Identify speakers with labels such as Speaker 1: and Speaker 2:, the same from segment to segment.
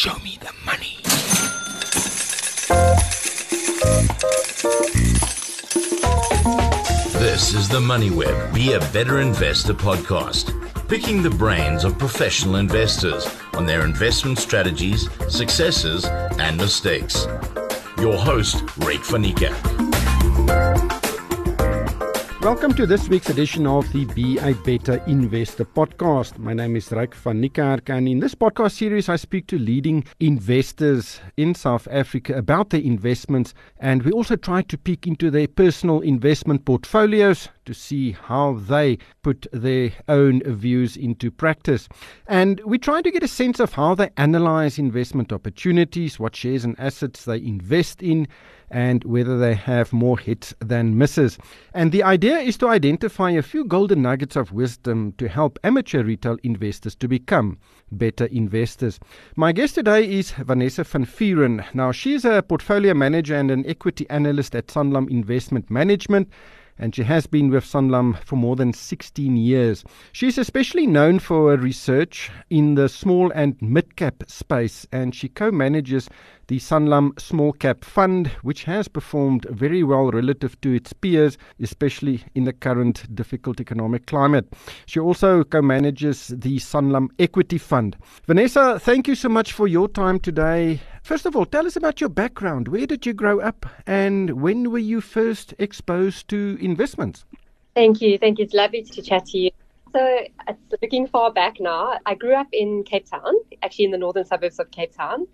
Speaker 1: Show me the money.
Speaker 2: This is the Money Web Be a Better Investor podcast, picking the brains of professional investors on their investment strategies, successes, and mistakes. Your host, van Niekerk.
Speaker 3: Welcome to this week's edition of the Be a Better Investor podcast. My name is Ryk van Niekerk and in this podcast series I speak to leading investors in South Africa about their investments and we also try to peek into their personal investment portfolios to see how they put their own views into practice. And we try to get a sense of how they analyze investment opportunities, what shares and assets they invest in and whether they have more hits than misses. And the idea is to identify a few golden nuggets of wisdom to help amateur retail investors to become better investors. My guest today is Vanessa van Vuuren. Now, she's a portfolio manager and an equity analyst at Sanlam Investment Management and she has been with Sanlam for more than 16 years. She's especially known for her research in the small and mid cap space, and she co manages the Sanlam Small Cap Fund, which has performed very well relative to its peers, especially in the current difficult economic climate. She also co manages the Sanlam Equity Fund. Vanessa, thank you so much for your time today. First of all, tell us about your background. Where did you grow up, and when were you first exposed to investments?
Speaker 4: Thank you. Thank you. It's lovely to chat to you. So, it's looking far back now. I grew up in Cape Town, actually in the northern suburbs of Cape Town.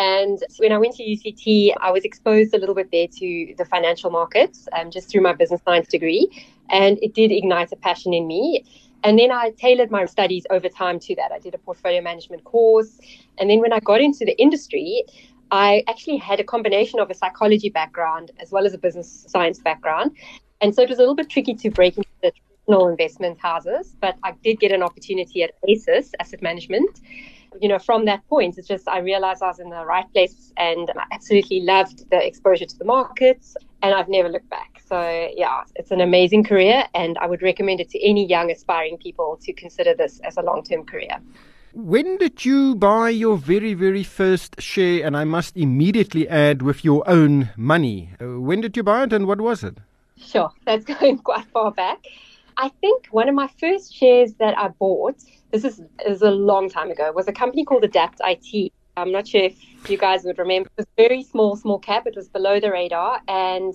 Speaker 4: And when I went to UCT, I was exposed a little bit there to the financial markets um, just through my business science degree. And it did ignite a passion in me. And then I tailored my studies over time to that. I did a portfolio management course. And then when I got into the industry, I actually had a combination of a psychology background as well as a business science background. And so it was a little bit tricky to break into the traditional investment houses, but I did get an opportunity at ASIS Asset Management you know, from that point, it's just I realized I was in the right place and I absolutely loved the exposure to the markets and I've never looked back. So, yeah, it's an amazing career and I would recommend it to any young aspiring people to consider this as a long term career.
Speaker 3: When did you buy your very, very first share? And I must immediately add with your own money. Uh, when did you buy it and what was it?
Speaker 4: Sure, that's going quite far back. I think one of my first shares that I bought this is, is a long time ago, was a company called Adapt IT. I'm not sure if you guys would remember. It was very small, small cap. It was below the radar and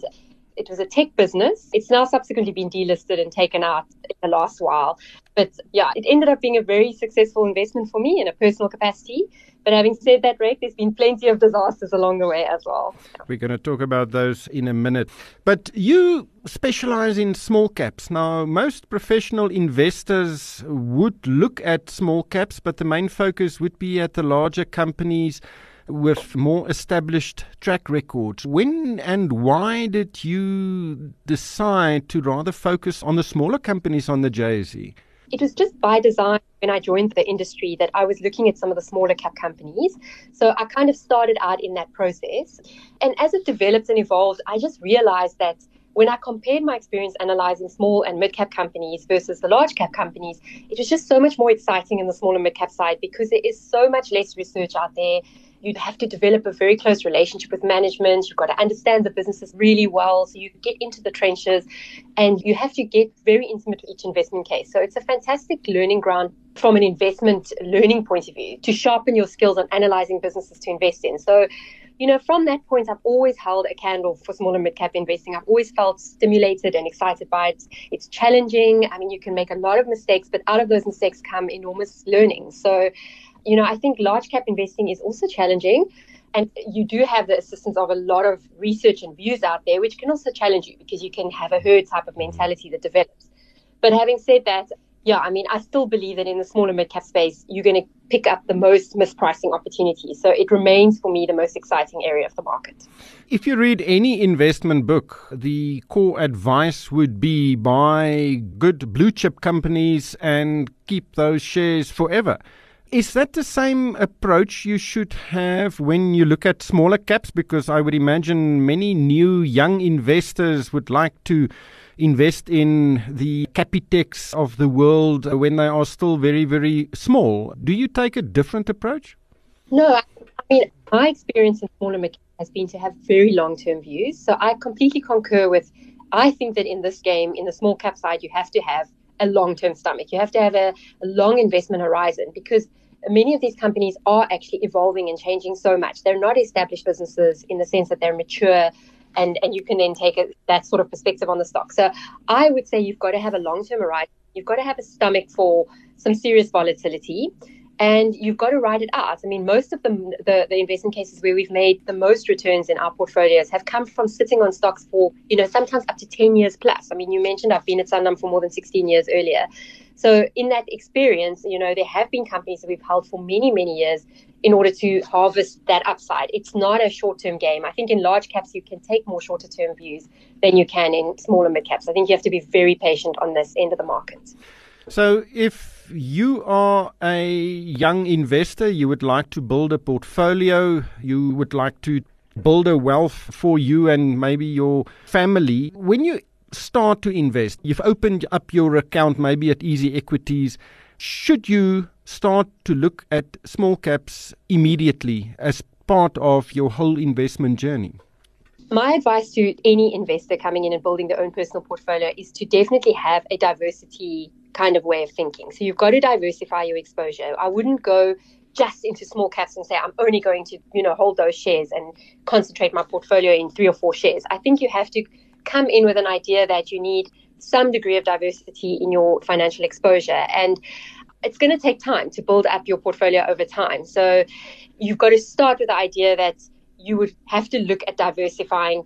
Speaker 4: it was a tech business. It's now subsequently been delisted and taken out in the last while. But yeah, it ended up being a very successful investment for me in a personal capacity. But having said that, Ryk, there's been plenty of disasters along the way as well.
Speaker 3: We're going to talk about those in a minute. But you specialize in small caps. Now, most professional investors would look at small caps, but the main focus would be at the larger companies with more established track records. When and why did you decide to rather focus on the smaller companies on the JSE?
Speaker 4: It was just by design when I joined the industry that I was looking at some of the smaller cap companies. So I kind of started out in that process. And as it developed and evolved, I just realized that when I compared my experience analyzing small and mid cap companies versus the large cap companies, it was just so much more exciting in the small and mid cap side because there is so much less research out there you have to develop a very close relationship with management. You've got to understand the businesses really well. So you get into the trenches and you have to get very intimate with each investment case. So it's a fantastic learning ground from an investment learning point of view to sharpen your skills on analyzing businesses to invest in. So you know, from that point, I've always held a candle for small and mid cap investing. I've always felt stimulated and excited by it. It's challenging. I mean, you can make a lot of mistakes, but out of those mistakes come enormous learning. So you know, I think large cap investing is also challenging. And you do have the assistance of a lot of research and views out there, which can also challenge you because you can have a herd type of mm-hmm. mentality that develops. But having said that, yeah, I mean, I still believe that in the smaller mid cap space, you're going to pick up the most mispricing opportunities. So it remains for me the most exciting area of the market.
Speaker 3: If you read any investment book, the core advice would be buy good blue chip companies and keep those shares forever. Is that the same approach you should have when you look at smaller caps? Because I would imagine many new young investors would like to invest in the Capitec's of the world when they are still very, very small. Do you take a different approach?
Speaker 4: No, I mean, my experience in smaller mid has been to have very long term views. So I completely concur with, I think that in this game, in the small cap side, you have to have a long term stomach. You have to have a, a long investment horizon because many of these companies are actually evolving and changing so much. They're not established businesses in the sense that they're mature and, and you can then take a, that sort of perspective on the stock. So I would say you've got to have a long term horizon. You've got to have a stomach for some serious volatility and you've got to write it out. I mean, most of the, the, the investment cases where we've made the most returns in our portfolios have come from sitting on stocks for, you know, sometimes up to 10 years plus. I mean, you mentioned I've been at Sanlam for more than 16 years earlier. So in that experience, you know, there have been companies that we've held for many, many years in order to harvest that upside. It's not a short-term game. I think in large caps you can take more shorter-term views than you can in smaller mid caps. I think you have to be very patient on this end of the market.
Speaker 3: So if you are a young investor, you would like to build a portfolio, you would like to build a wealth for you and maybe your family. When you start to invest, you've opened up your account maybe at Easy Equities, should you start to look at small caps immediately as part of your whole investment journey?
Speaker 4: My advice to any investor coming in and building their own personal portfolio is to definitely have a diversity kind of way of thinking. So you've got to diversify your exposure. I wouldn't go just into small caps and say I'm only going to, you know, hold those shares and concentrate my portfolio in three or four shares. I think you have to come in with an idea that you need some degree of diversity in your financial exposure and it's going to take time to build up your portfolio over time. So you've got to start with the idea that you would have to look at diversifying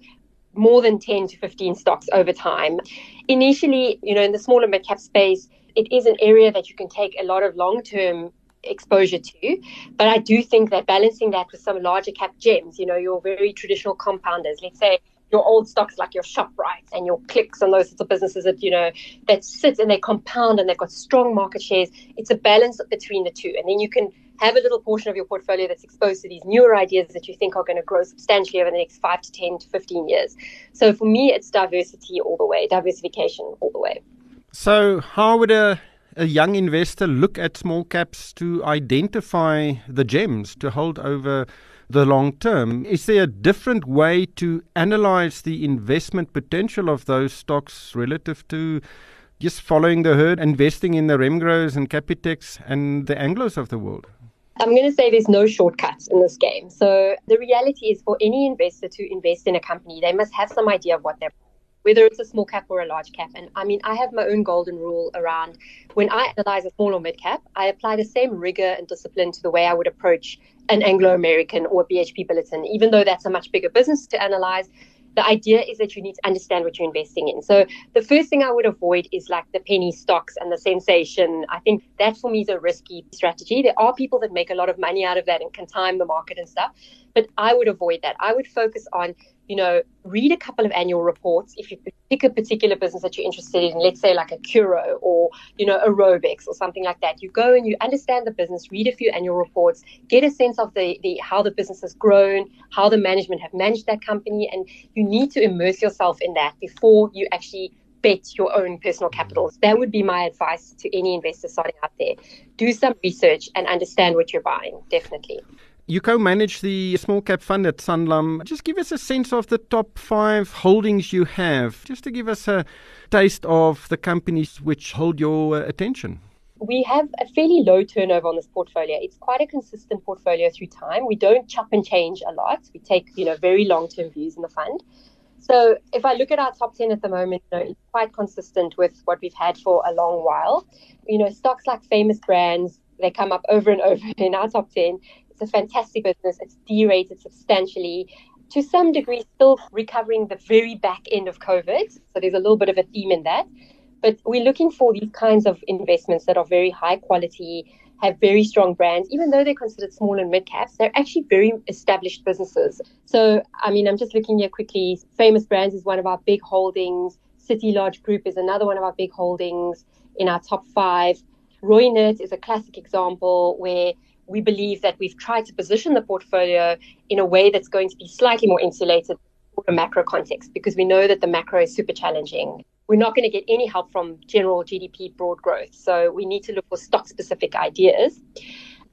Speaker 4: more than 10 to 15 stocks over time. Initially, you know, in the smaller mid cap space, it is an area that you can take a lot of long term exposure to. But I do think that balancing that with some larger cap gems, you know, your very traditional compounders, let's say your old stocks like your Shoprites and your Clicks and those sorts of businesses that, you know, that sit and they compound and they've got strong market shares. It's a balance between the two. And then you can have a little portion of your portfolio that's exposed to these newer ideas that you think are going to grow substantially over the next five to 10 to 15 years. So for me, it's diversity all the way, diversification all the way.
Speaker 3: So, how would a, a young investor look at small caps to identify the gems to hold over the long term? Is there a different way to analyze the investment potential of those stocks relative to just following the herd, investing in the Remgros and Capitec and the Anglos of the world?
Speaker 4: I'm going to say there's no shortcuts in this game. So the reality is for any investor to invest in a company, they must have some idea of what they're whether it's a small cap or a large cap. And I mean, I have my own golden rule around when I analyze a small or mid cap, I apply the same rigor and discipline to the way I would approach an Anglo American or BHP Billiton, even though that's a much bigger business to analyze the idea is that you need to understand what you're investing in. So the first thing I would avoid is like the penny stocks and the sensation. I think that for me is a risky strategy. There are people that make a lot of money out of that and can time the market and stuff, but I would avoid that. I would focus on you know, read a couple of annual reports. If you pick a particular business that you're interested in, let's say like a Curro or, you know, aerobics or something like that, you go and you understand the business, read a few annual reports, get a sense of the, the how the business has grown, how the management have managed that company, and you need to immerse yourself in that before you actually bet your own personal capital. That would be my advice to any investor starting out there. Do some research and understand what you're buying, definitely.
Speaker 3: You co manage the small cap fund at Sanlam. Just give us a sense of the top five holdings you have, just to give us a taste of the companies which hold your uh, attention.
Speaker 4: We have a fairly low turnover on this portfolio. It's quite a consistent portfolio through time. We don't chop and change a lot. We take, you know, very long-term views in the fund. So if I look at our top 10 at the moment, you know, it's quite consistent with what we've had for a long while. You know, stocks like famous brands, they come up over and over in our top 10. It's a fantastic business. It's derated substantially. To some degree, still recovering the very back end of COVID. So there's a little bit of a theme in that. But we're looking for these kinds of investments that are very high quality, have very strong brands, even though they're considered small and mid caps, they're actually very established businesses. So, I mean, I'm just looking here quickly. Famous Brands is one of our big holdings. City Lodge Group is another one of our big holdings in our top five. Reunert is a classic example where we believe that we've tried to position the portfolio in a way that's going to be slightly more insulated for a macro context because we know that the macro is super challenging. We're not going to get any help from general GDP broad growth. So we need to look for stock specific ideas.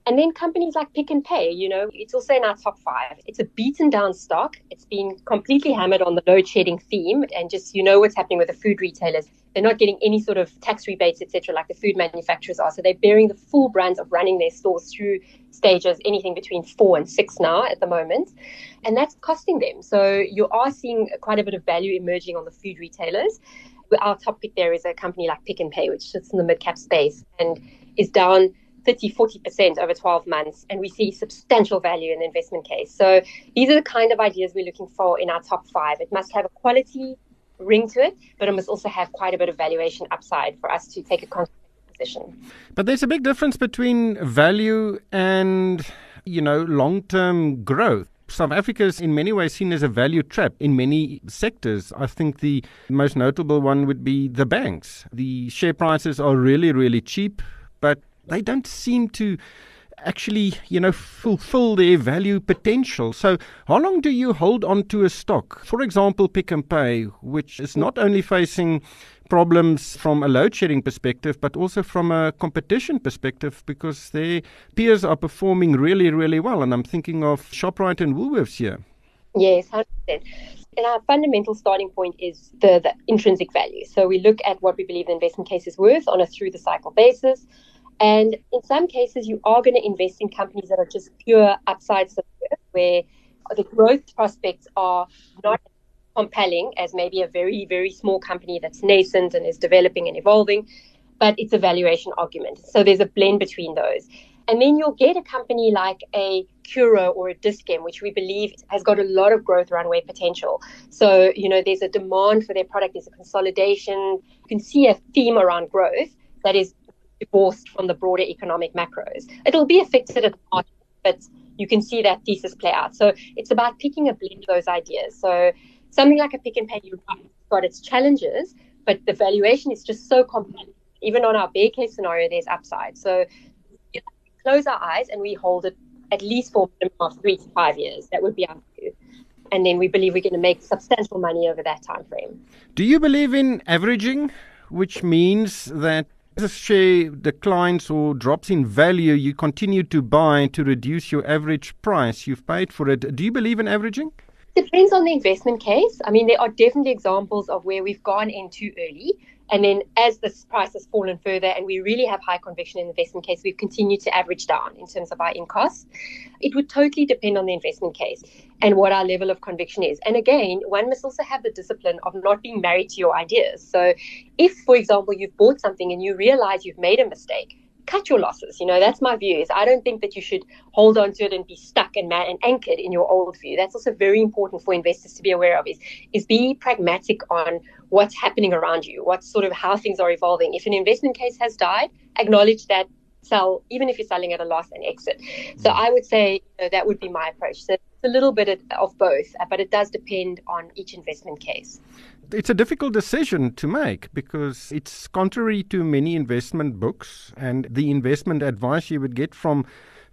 Speaker 4: And then companies like Pick and Pay, you know, it's also in our top five. It's a beaten down stock. It's been completely hammered on the load shedding theme. And just, you know, what's happening with the food retailers. They're not getting any sort of tax rebates, etc., like the food manufacturers are. So they're bearing the full brunt of running their stores through stages, anything between four and six now at the moment. And that's costing them. So you are seeing quite a bit of value emerging on the food retailers. Our top pick there is a company like Pick and Pay, which sits in the mid cap space and is down 30, 40% over 12 months, and we see substantial value in the investment case. So these are the kind of ideas we're looking for in our top five. It must have a quality ring to it, but it must also have quite a bit of valuation upside for us to take a position.
Speaker 3: But there's a big difference between value and, you know, long-term growth. South Africa is in many ways seen as a value trap in many sectors. I think the most notable one would be the banks. The share prices are really, really cheap, but they don't seem to actually, you know, fulfill their value potential. So, how long do you hold on to a stock? For example, Pick and Pay, which is not only facing problems from a load shedding perspective, but also from a competition perspective because their peers are performing really, really well. And I'm thinking of ShopRite and Woolworths here.
Speaker 4: Yes, 100%. And our fundamental starting point is the, the intrinsic value. So we look at what we believe the investment case is worth on a through the cycle basis. And in some cases, you are going to invest in companies that are just pure upside support where the growth prospects are not compelling as maybe a very, very small company that's nascent and is developing and evolving, but it's a valuation argument. So there's a blend between those. And then you'll get a company like a Curro or a Dis-Chem, which we believe has got a lot of growth runway potential. So, you know, there's a demand for their product, there's a consolidation. You can see a theme around growth that is divorced from the broader economic macros. It'll be affected at the margin, but you can see that thesis play out. So it's about picking a blend of those ideas. So something like a Pick and Pay, you've got its challenges, but the valuation is just so compelling. Even on our bear case scenario, there's upside. So you know, close our eyes and we hold it at least for three to five years. That would be our view. And then we believe we're going to make substantial money over that time frame.
Speaker 3: Do you believe in averaging, which means that as share declines or drops in value, you continue to buy to reduce your average price you've paid for it. Do you believe in averaging?
Speaker 4: Depends on the investment case. I mean, there are definitely examples of where we've gone in too early. And then as the price has fallen further and we really have high conviction in the investment case, we've continued to average down in terms of our in costs. It would totally depend on the investment case and what our level of conviction is. And again, one must also have the discipline of not being married to your ideas. So if, for example, you've bought something and you realize you've made a mistake, cut your losses. You know, that's my view. Is I don't think that you should hold on to it and be stuck and mad and anchored in your old view. That's also very important for investors to be aware of. Is is be pragmatic on what's happening around you, what sort of how things are evolving. If an investment case has died, acknowledge that. Sell even if you're selling at a loss and exit. So mm. I would say you know, that would be my approach. So it's a little bit of both, but it does depend on each investment case
Speaker 3: it's a difficult decision to make because it's contrary to many investment books and the investment advice you would get from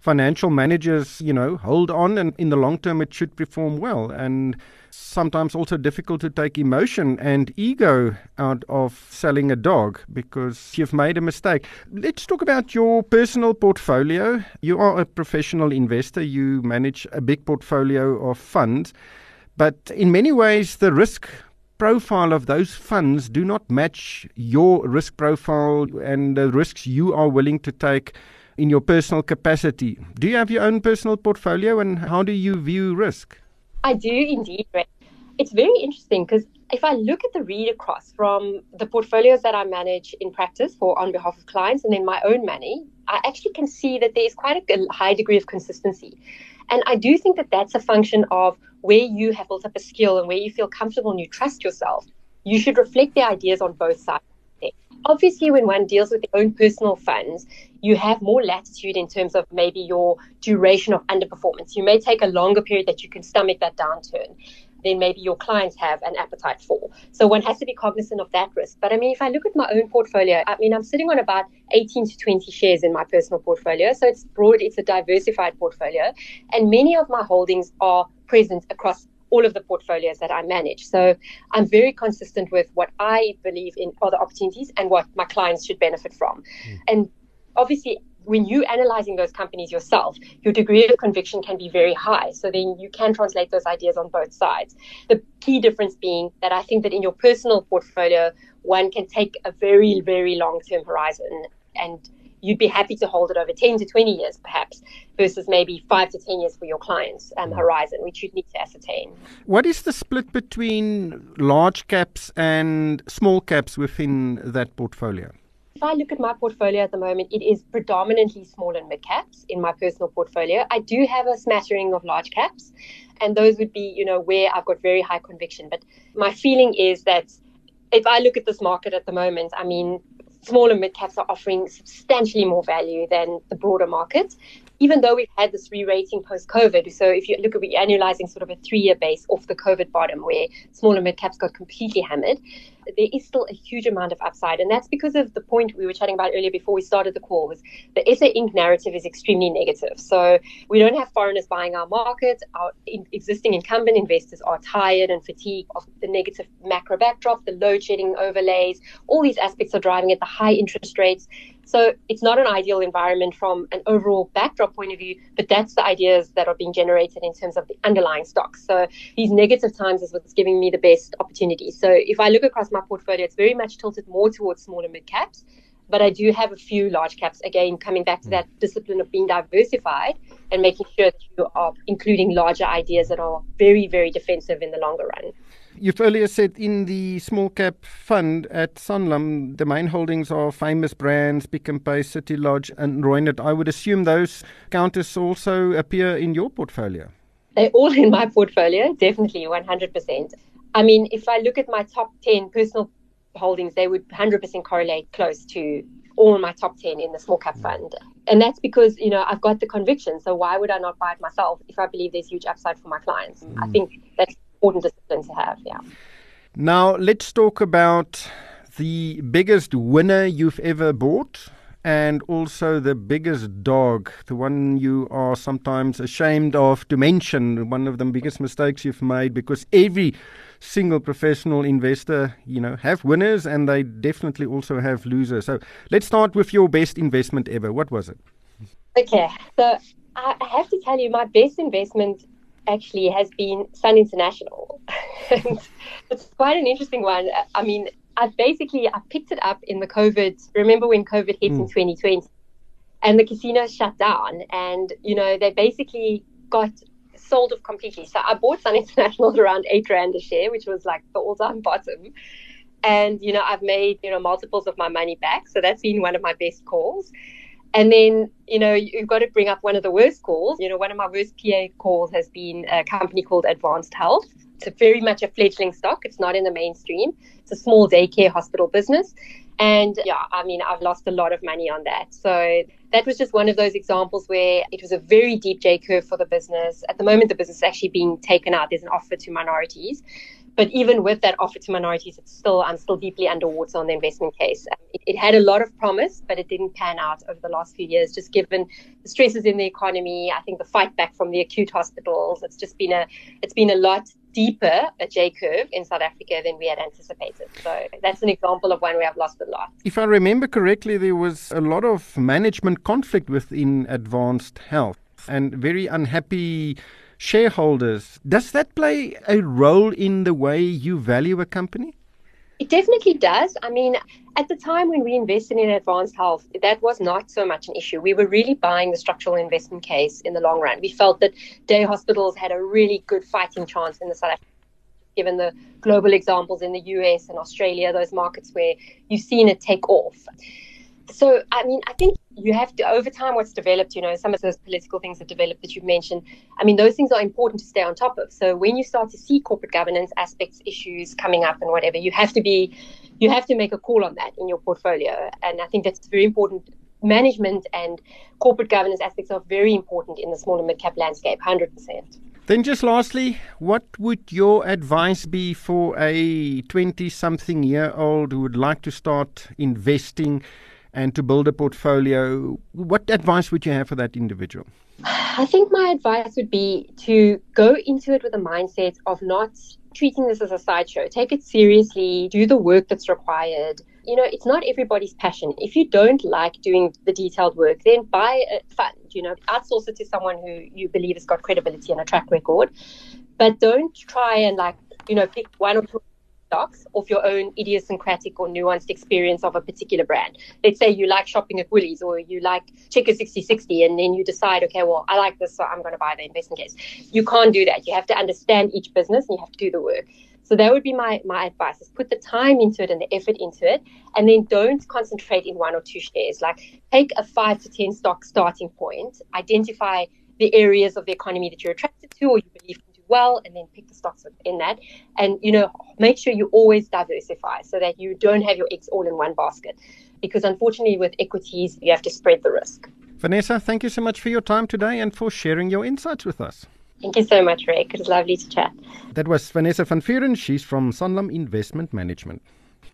Speaker 3: financial managers, you know, hold on and in the long term it should perform well. And sometimes also difficult to take emotion and ego out of selling a dog because you've made a mistake. Let's talk about your personal portfolio. You are a professional investor, you manage a big portfolio of funds. But in many ways, the risk profile of those funds do not match your risk profile and the risks you are willing to take in your personal capacity. Do you have your own personal portfolio and how do you view risk?
Speaker 4: I do indeed. It's very interesting because if I look at the read across from the portfolios that I manage in practice for on behalf of clients and then my own money, I actually can see that there's quite a high degree of consistency. And I do think that that's a function of where you have built up a skill and where you feel comfortable and you trust yourself. You should reflect the ideas on both sides. Obviously, when one deals with their own personal funds, you have more latitude in terms of maybe your duration of underperformance. You may take a longer period that you can stomach that downturn than maybe your clients have an appetite for. So one has to be cognizant of that risk. But I mean, if I look at my own portfolio, I mean, I'm sitting on about 18 to 20 shares in my personal portfolio. So it's broad, it's a diversified portfolio. And many of my holdings are present across all of the portfolios that I manage. So I'm very consistent with what I believe in other opportunities and what my clients should benefit from. Mm. And obviously when you're analyzing those companies yourself, your degree of conviction can be very high. So then you can translate those ideas on both sides. The key difference being that I think that in your personal portfolio, one can take a very, very long term horizon and you'd be happy to hold it over 10 to 20 years perhaps versus maybe 5 to 10 years for your client's um, mm. horizon which you'd need to ascertain
Speaker 3: what is the split between large caps and small caps within that portfolio
Speaker 4: if I look at my portfolio at the moment, it is predominantly small and mid caps in my personal portfolio. I do have a smattering of large caps, and those would be, you know, where I've got very high conviction. But my feeling is that if I look at this market at the moment, I mean, small and mid caps are offering substantially more value than the broader market even though we've had this re-rating post-COVID, so if you look at we annualizing sort of a three-year base off the COVID bottom where small and mid caps got completely hammered, there is still a huge amount of upside. And that's because of the point we were chatting about earlier before we started the call was the SA Inc. narrative is extremely negative. So we don't have foreigners buying our market. Our existing incumbent investors are tired and fatigued of the negative macro backdrop, the load shedding overlays, all these aspects are driving it, the high interest rates. So it's not an ideal environment from an overall backdrop point of view, but that's the ideas that are being generated in terms of the underlying stocks. So these negative times is what's giving me the best opportunities. So if I look across my portfolio, it's very much tilted more towards smaller mid caps. But I do have a few large caps, again, coming back to that mm. discipline of being diversified and making sure that you are including larger ideas that are very, very defensive in the longer run.
Speaker 3: You've earlier said in the small cap fund at Sanlam, the main holdings are famous brands, Pick and Pay, City Lodge, and Reunert. I would assume those counters also appear in your portfolio.
Speaker 4: They're all in my portfolio, definitely 100%. I mean, if I look at my top 10 personal holdings, they would 100% correlate close to all my top 10 in the small cap fund. And that's because, you know, I've got the conviction. So why would I not buy it myself if I believe there's huge upside for my clients? Mm. I think that's important discipline to have. Yeah.
Speaker 3: Now let's talk about the biggest winner you've ever bought and also the biggest dog, the one you are sometimes ashamed of to mention, one of the biggest mistakes you've made because every single professional investor, you know, have winners and they definitely also have losers. So let's start with your best investment ever. What was it?
Speaker 4: Okay. So I have to tell you, my best investment actually has been Sun International. it's quite an interesting one. I mean, I basically I picked it up in the COVID. Remember when COVID hit mm. in 2020, and the casinos shut down, and you know they basically got sold off completely. So I bought Sun International around eight rand a share, which was like the all-time bottom. And you know I've made you know multiples of my money back, so that's been one of my best calls. And then, you know, you've got to bring up one of the worst calls. You know, one of my worst PA calls has been a company called Advanced Health. It's very much a fledgling stock. It's not in the mainstream. It's a small daycare hospital business. And yeah, I mean, I've lost a lot of money on that. So that was just one of those examples where it was a very deep J curve for the business. At the moment, the business is actually being taken out. There's an offer to minorities. But even with that offer to minorities, it's still I'm still deeply underwater on the investment case. Um, it, it, had a lot of promise, but it didn't pan out over the last few years, just given the stresses in the economy. I think the fight back from the acute hospitals. It's just been a it's been a lot deeper a J curve in South Africa than we had anticipated. So that's an example of one where I've lost a lot.
Speaker 3: If I remember correctly, there was a lot of management conflict within Advanced Health and very unhappy shareholders. Does that play a role in the way you value a company?
Speaker 4: It definitely does. I mean, at the time when we invested in advanced health, that was not so much an issue. We were really buying the structural investment case in the long run. We felt that day hospitals had a really good fighting chance in the South Africa, given the global examples in the US and Australia, those markets where you've seen it take off so I mean, I think you have to over time what's developed. You know, some of those political things that developed that you've mentioned. I mean, those things are important to stay on top of. So when you start to see corporate governance aspects, issues coming up, and whatever, you have to be, you have to make a call on that in your portfolio. And I think that's very important. Management and corporate governance aspects are very important in the small and mid cap landscape. Hundred percent.
Speaker 3: Then, just lastly, what would your advice be for a 20 something year old who would like to start investing and to build a portfolio, what advice would you have for that individual?
Speaker 4: I think my advice would be to go into it with a mindset of not treating this as a sideshow. Take it seriously, do the work that's required, you know, it's not everybody's passion. If you don't like doing the detailed work, then buy a fund, you know, outsource it to someone who you believe has got credibility and a track record. But don't try and like, you know, pick one or two stocks off your own idiosyncratic or nuanced experience of a particular brand. Let's say you like shopping at Woolies or you like Checker Sixty60 and then you decide, okay, well, I like this, so I'm going to buy the investment case. You can't do that. You have to understand each business and you have to do the work. So that would be my, my advice is put the time into it and the effort into it. And then don't concentrate in one or two shares. Like take a five to 10 stock starting point, identify the areas of the economy that you're attracted to or you believe well, and then pick the stocks within that. And, you know, make sure you always diversify so that you don't have your eggs all in one basket. Because unfortunately, with equities, you have to spread the risk.
Speaker 3: Vanessa, thank you so much for your time today and for sharing your insights with us.
Speaker 4: Thank you so much, Ryk. It was lovely to chat.
Speaker 3: That was Vanessa van Vuuren. She's from Sanlam Investment Management.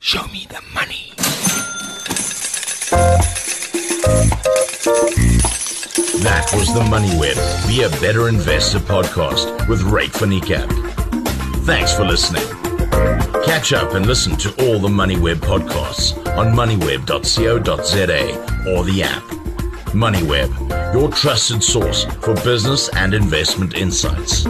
Speaker 2: Show me the money. That was the Money Web Be a Better Investor podcast with van Niekerk. Thanks for listening. Catch up and listen to all the MoneyWeb podcasts on moneyweb.co.za or the app. MoneyWeb, your trusted source for business and investment insights.